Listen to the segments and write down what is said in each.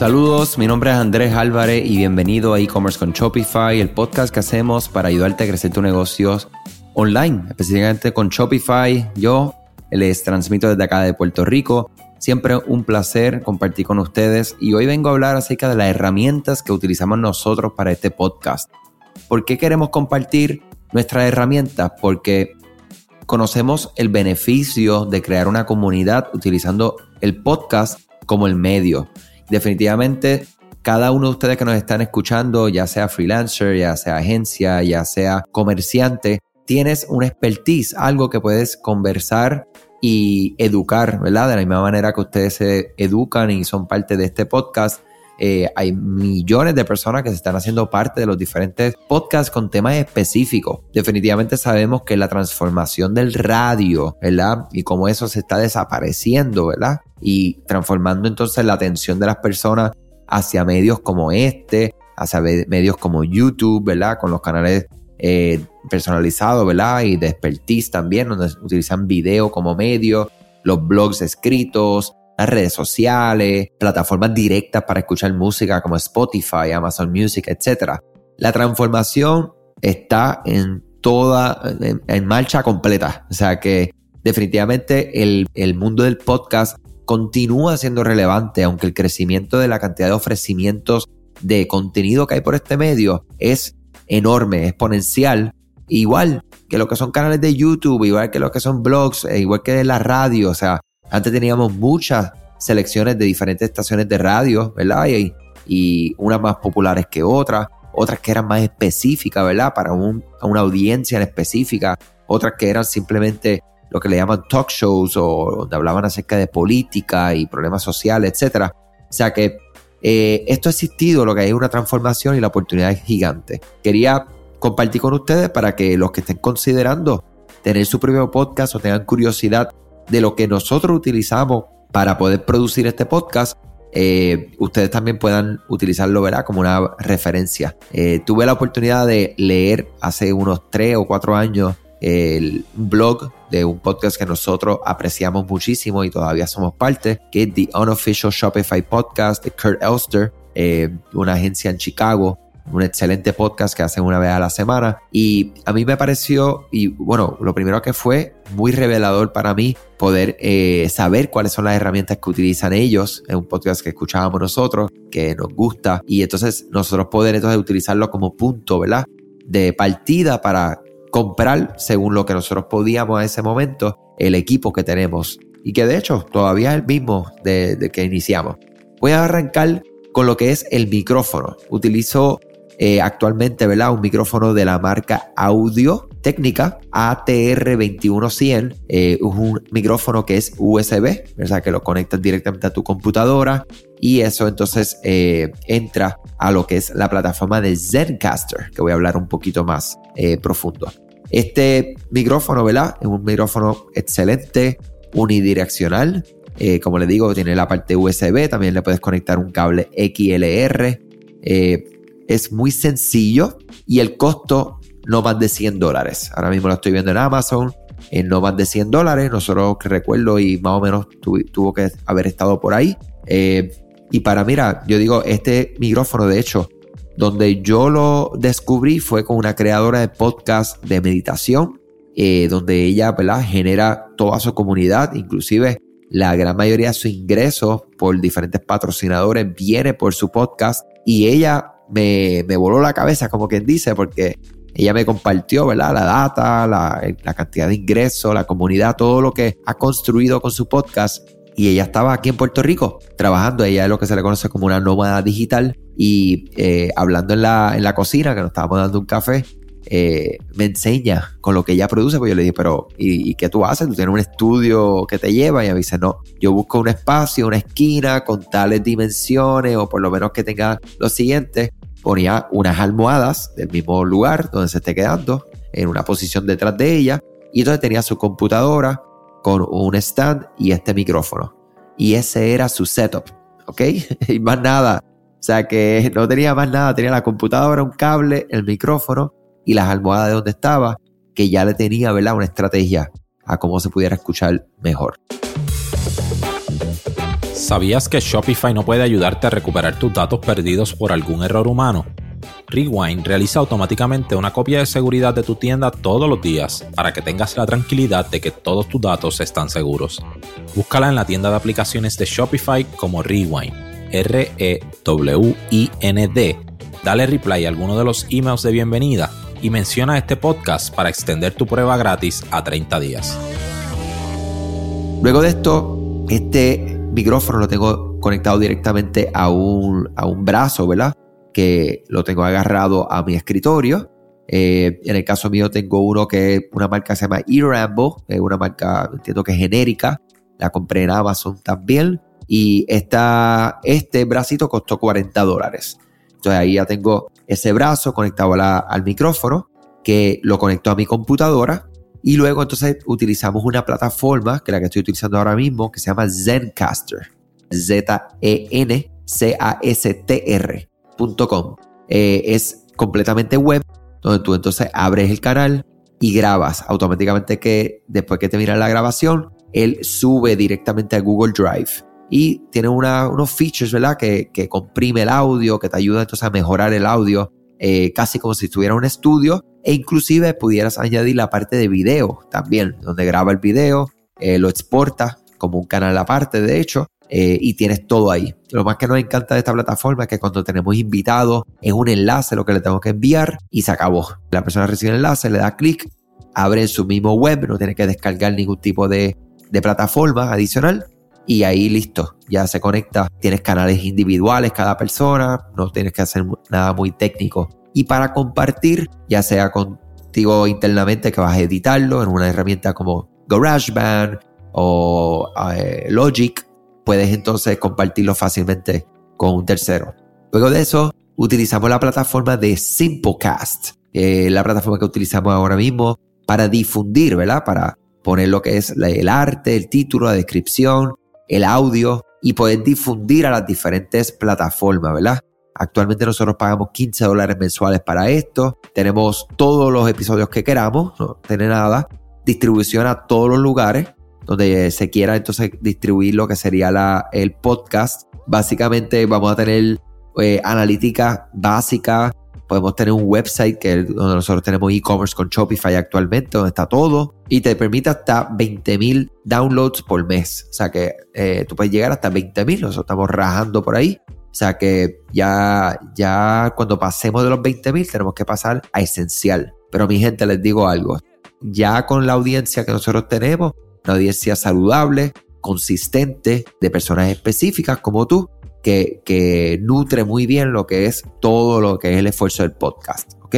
Saludos, mi nombre es Andrés Álvarez y bienvenido a e-commerce con Shopify, el podcast que hacemos para ayudarte a crecer tu negocio online, específicamente con Shopify. Yo les transmito desde acá de Puerto Rico. Siempre un placer compartir con ustedes y hoy vengo a hablar acerca de las herramientas que utilizamos nosotros para este podcast. ¿Por qué queremos compartir nuestras herramientas? Porque conocemos el beneficio de crear una comunidad utilizando el podcast como el medio. Definitivamente, cada uno de ustedes que nos están escuchando, ya sea freelancer, ya sea agencia, ya sea comerciante, tienes una expertise, algo que puedes conversar y educar, ¿verdad? De la misma manera que ustedes se educan y son parte de este podcast. Eh, hay millones de personas que se están haciendo parte de los diferentes podcasts con temas específicos. Definitivamente sabemos que la transformación del radio, ¿verdad? Y cómo eso se está desapareciendo, ¿verdad? Y transformando entonces la atención de las personas hacia medios como este, hacia medios como YouTube, ¿verdad? Con los canales eh, personalizados, ¿verdad? Y de expertise también, donde utilizan video como medio, los blogs escritos, las redes sociales, plataformas directas para escuchar música como Spotify, Amazon Music, etc. La transformación está en toda, en, marcha completa. O sea que definitivamente el, el mundo del podcast continúa siendo relevante, aunque el crecimiento de la cantidad de ofrecimientos de contenido que hay por este medio es enorme, exponencial, igual que lo que son canales de YouTube, igual que lo que son blogs, e igual que la radio, o sea, antes teníamos muchas selecciones de diferentes estaciones de radio, ¿verdad? Y, y unas más populares que otras, otras que eran más específicas, ¿verdad? Para una audiencia en específica, otras que eran simplemente lo que le llaman talk shows o donde hablaban acerca de política y problemas sociales, etc. O sea que eh, esto ha existido, lo que hay una transformación y la oportunidad es gigante. Quería compartir con ustedes para que los que estén considerando tener su propio podcast o tengan curiosidad de lo que nosotros utilizamos para poder producir este podcast, eh, ustedes también puedan utilizarlo, ¿verdad? Como una referencia. Eh, tuve la oportunidad de leer hace unos tres o cuatro años el blog de un podcast que nosotros apreciamos muchísimo y todavía somos parte, que es The Unofficial Shopify Podcast de Kurt Elster, eh, una agencia en Chicago un excelente podcast que hacen una vez a la semana. Y a mí me pareció, y bueno, lo primero que fue muy revelador para mí poder eh, saber cuáles son las herramientas que utilizan ellos. Es un podcast que escuchábamos nosotros, que nos gusta. Y entonces nosotros poder entonces utilizarlo como punto, ¿verdad? De partida para comprar, según lo que nosotros podíamos a ese momento, el equipo que tenemos. Y que de hecho todavía es el mismo de, de que iniciamos. Voy a arrancar con lo que es el micrófono. Utilizo eh, actualmente, ¿verdad? Un micrófono de la marca Audio Técnica ATR2100. Eh, es un micrófono que es USB, ¿verdad? Que lo conectas directamente a tu computadora y eso entonces eh, entra a lo que es la plataforma de Zencaster, que voy a hablar un poquito más profundo. Este micrófono, ¿verdad? Es un micrófono excelente, unidireccional. como le digo, tiene la parte USB, también le puedes conectar un cable XLR es muy sencillo y el costo no más de 100 dólares. Ahora mismo lo estoy viendo en Amazon en no más de 100 dólares. Nosotros que recuerdo y más o menos tuvo que haber estado por ahí. Eh, y para, mira, yo digo, este micrófono de hecho, donde yo lo descubrí fue con una creadora de podcast de meditación, eh, donde ella ¿verdad? genera toda su comunidad, inclusive la gran mayoría de sus ingresos por diferentes patrocinadores viene por su podcast y ella me, voló la cabeza, como quien dice, porque ella me compartió, ¿verdad? La data, la, la, cantidad de ingresos, la comunidad, todo lo que ha construido con su podcast. Y ella estaba aquí en Puerto Rico trabajando. Ella es lo que se le conoce como una nómada digital. Y eh, hablando en la, en la cocina, que nos estábamos dando un café, eh, me enseña con lo que ella produce. Pues yo le dije, pero ¿y, qué tú haces? ¿Tú tienes un estudio que te lleva? Y me dice, no, yo busco un espacio, una esquina con tales dimensiones o por lo menos que tenga lo siguiente ponía unas almohadas del mismo lugar donde se esté quedando, en una posición detrás de ella, y entonces tenía su computadora con un stand y este micrófono. Y ese era su setup, ¿ok? y más nada. O sea que no tenía más nada, tenía la computadora, un cable, el micrófono y las almohadas de donde estaba, que ya le tenía, ¿verdad? Una estrategia a cómo se pudiera escuchar mejor. ¿Sabías que Shopify no puede ayudarte a recuperar tus datos perdidos por algún error humano? Rewind realiza automáticamente una copia de seguridad de tu tienda todos los días para que tengas la tranquilidad de que todos tus datos están seguros. Búscala en la tienda de aplicaciones de Shopify como Rewind, R-E-W-I-N-D. Dale reply a alguno de los emails de bienvenida y menciona este podcast para extender tu prueba gratis a 30 días. Luego de esto, este micrófono lo tengo conectado directamente a un, a un brazo, ¿verdad? Que lo tengo agarrado a mi escritorio. Eh, en el caso mío tengo uno que es una marca que se llama Erambo, es una marca, entiendo que es genérica. La compré en Amazon también. Y esta, este bracito costó 40 dólares. Entonces ahí ya tengo ese brazo conectado al micrófono que lo conecto a mi computadora y luego entonces utilizamos una plataforma, que es la que estoy utilizando ahora mismo, que se llama Zencaster. Z-E-N-C-A-S-T-R.com. Eh, es completamente web, donde tú entonces abres el canal y grabas automáticamente que después que te la grabación, él sube directamente a Google Drive. Y tiene unos features, ¿verdad? Que, que comprime el audio, que te ayuda entonces a mejorar el audio eh, casi como si estuviera un estudio e inclusive pudieras añadir la parte de video también, donde graba el video, eh, lo exporta como un canal aparte de hecho eh, y tienes todo ahí. Lo más que nos encanta de esta plataforma es que cuando tenemos invitados es un enlace lo que le tenemos que enviar y se acabó. La persona recibe el enlace, le da clic, abre en su mismo web, no tiene que descargar ningún tipo de, de plataforma adicional y ahí listo, ya se conecta. Tienes canales individuales cada persona, no tienes que hacer nada muy técnico. Y para compartir, ya sea contigo internamente que vas a editarlo en una herramienta como GarageBand o eh, Logic, puedes entonces compartirlo fácilmente con un tercero. Luego de eso, utilizamos la plataforma de Simplecast, la plataforma que utilizamos ahora mismo para difundir, ¿verdad? Para poner lo que es el arte, el título, la descripción, el audio y poder difundir a las diferentes plataformas, ¿verdad? Actualmente nosotros pagamos 15 dólares mensuales para esto. Tenemos todos los episodios que queramos, no tiene nada. Distribución a todos los lugares donde se quiera entonces distribuir lo que sería el podcast. Básicamente vamos a tener eh, analítica básica. Podemos tener un website que donde nosotros tenemos e-commerce con Shopify actualmente, donde está todo y te permite hasta 20.000 downloads por mes. O sea que eh, tú puedes llegar hasta 20.000, nosotros estamos rajando por ahí. O sea que ya, ya cuando pasemos de los 20.000 tenemos que pasar a esencial. Pero mi gente, les digo algo. Ya con la audiencia que nosotros tenemos, una audiencia saludable, consistente, de personas específicas como tú, que, que nutre muy bien lo que es todo lo que es el esfuerzo del podcast. ¿Ok?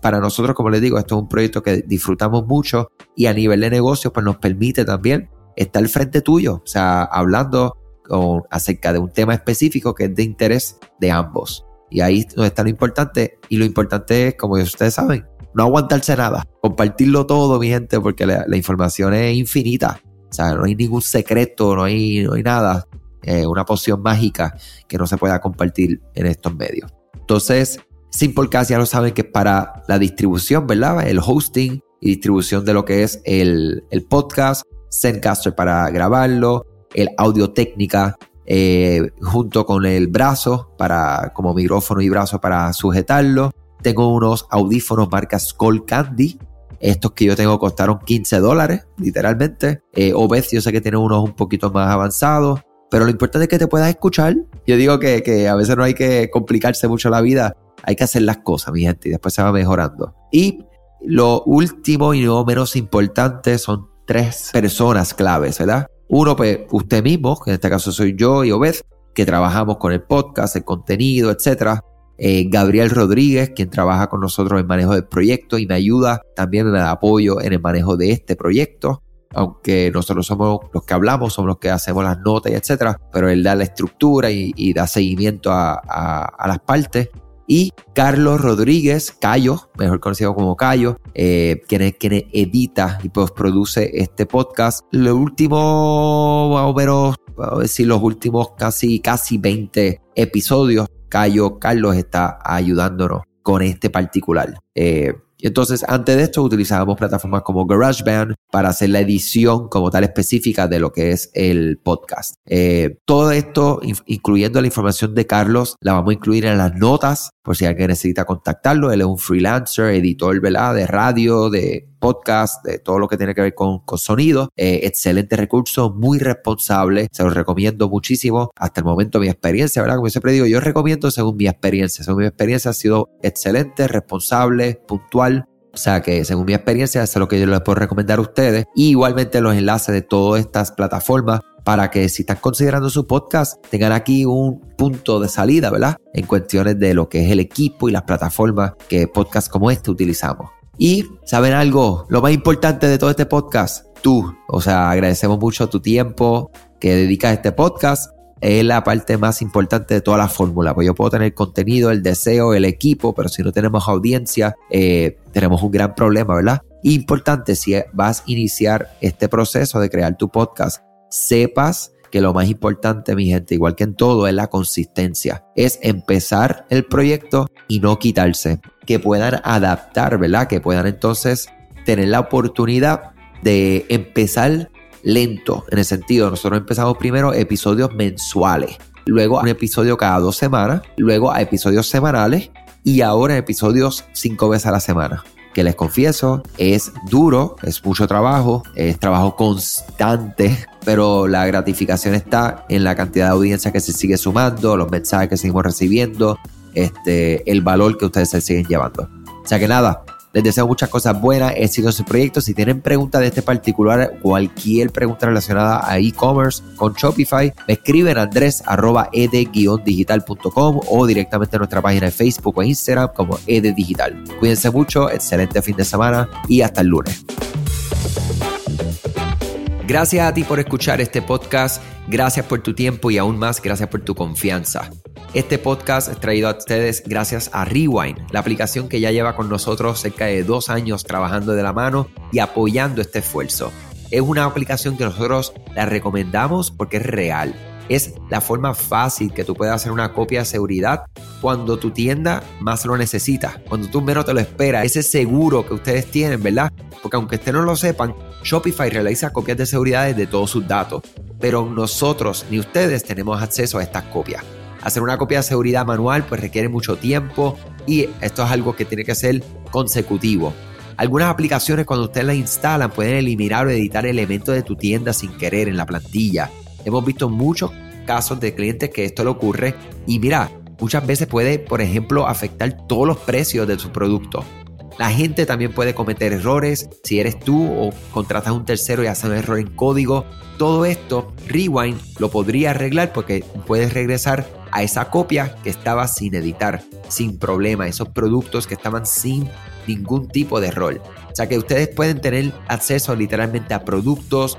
para nosotros, como les digo, esto es un proyecto que disfrutamos mucho y a nivel de negocio, pues nos permite también estar al frente tuyo, o sea, hablando con, acerca de un tema específico que es de interés de ambos. Y ahí está lo importante. Y lo importante es, como ustedes saben, no aguantarse nada, compartirlo todo, mi gente, porque la, información es infinita. O sea, no hay ningún secreto, no hay, no hay nada, eh, una poción mágica que no se pueda compartir en estos medios. Entonces, Simplecast ya lo saben que es para la distribución, ¿verdad? El hosting y distribución de lo que es el, podcast. Zencaster para grabarlo. El audio técnica eh, junto con el brazo para como micrófono y brazo para sujetarlo. Tengo unos audífonos marca Skull Candy. Estos que yo tengo costaron 15 dólares, literalmente. Eh, yo sé que tiene unos un poquito más avanzados. Pero lo importante es que te puedas escuchar. Yo digo que, que a veces no hay que complicarse mucho la vida hay que hacer las cosas, mi gente, y después se va mejorando. Y lo último y no menos importante son tres personas claves, ¿verdad? Uno, pues usted mismo, que en este caso soy yo y Obed, que trabajamos con el podcast, el contenido, etc. Eh, Gabriel Rodríguez, quien trabaja con nosotros en manejo del proyecto y me ayuda, también me da apoyo en el manejo de este proyecto. Aunque nosotros somos los que hablamos, somos los que hacemos las notas etcétera, pero él da la estructura y, da seguimiento a, a las partes y Carlos Rodríguez, Cayo, mejor conocido como Cayo, eh, quien, edita y produce este podcast. Lo último, o menos, a decir los últimos casi, casi 20 episodios, Cayo Carlos está ayudándonos con este particular. Eh, entonces, antes de esto, utilizábamos plataformas como GarageBand para hacer la edición como tal específica de lo que es el podcast. Eh, todo esto, incluyendo la información de Carlos, la vamos a incluir en las notas por si alguien necesita contactarlo. Él es un freelancer, editor ¿verdad? de radio, de podcast, de todo lo que tiene que ver con, con sonido. Eh, excelente recurso, muy responsable. Se lo recomiendo muchísimo. Hasta el momento, mi experiencia, ¿verdad? Como siempre digo, yo recomiendo según mi experiencia. Según mi experiencia ha sido excelente, responsable, puntual. O sea que según mi experiencia, eso es lo que yo les puedo recomendar a ustedes. Y igualmente los enlaces de todas estas plataformas para que si están considerando su podcast, tengan aquí un punto de salida, ¿verdad? En cuestiones de lo que es el equipo y las plataformas que podcast como este utilizamos. Y, ¿saben algo? Lo más importante de todo este podcast, tú. O sea, agradecemos mucho tu tiempo que dedicas a este podcast es la parte más importante de toda la fórmula. Pues yo puedo tener contenido, el deseo, el equipo, pero si no tenemos audiencia, eh, tenemos un gran problema, ¿verdad? Importante, si vas a iniciar este proceso de crear tu podcast, sepas que lo más importante, mi gente, igual que en todo, es la consistencia. Es empezar el proyecto y no quitarse. Que puedan adaptar, ¿verdad? Que puedan entonces tener la oportunidad de empezar lento en el sentido, nosotros empezamos primero episodios mensuales, luego un episodio cada dos semanas, luego a episodios semanales y ahora episodios cinco veces a la semana. Que les confieso, es duro, es mucho trabajo, es trabajo constante, pero la gratificación está en la cantidad de audiencia que se sigue sumando, los mensajes que seguimos recibiendo, este, el valor que ustedes se siguen llevando. O sea que nada, les deseo muchas cosas buenas, éxito en su proyecto. Si tienen preguntas de este particular, cualquier pregunta relacionada a e-commerce con Shopify, me escriben a andres.ed-digital.com o directamente a nuestra página de Facebook o Instagram como eddigital. Cuídense mucho, excelente fin de semana y hasta el lunes. Gracias a ti por escuchar este podcast, gracias por tu tiempo y aún más gracias por tu confianza. Este podcast es traído a ustedes gracias a Rewind, la aplicación que ya lleva con nosotros cerca de dos años trabajando de la mano y apoyando este esfuerzo. Es una aplicación que nosotros la recomendamos porque es real. Es la forma fácil que tú puedes hacer una copia de seguridad cuando tu tienda más lo necesita, cuando tú menos te lo esperas. Ese seguro que ustedes tienen, ¿verdad? Porque aunque ustedes no lo sepan, Shopify realiza copias de seguridad de todos sus datos, pero nosotros ni ustedes tenemos acceso a estas copias. Hacer una copia de seguridad manual pues requiere mucho tiempo y esto es algo que tiene que ser consecutivo. Algunas aplicaciones cuando ustedes las instalan pueden eliminar o editar elementos de tu tienda sin querer en la plantilla. Hemos visto muchos casos de clientes que esto le ocurre y mira, muchas veces puede, por ejemplo, afectar todos los precios de su producto. La gente también puede cometer errores si eres tú o contratas a un tercero y hace un error en código. Todo esto, Rewind lo podría arreglar porque puedes regresar a esa copia que estaba sin editar, sin problema, esos productos que estaban sin ningún tipo de error. O sea que ustedes pueden tener acceso literalmente a productos,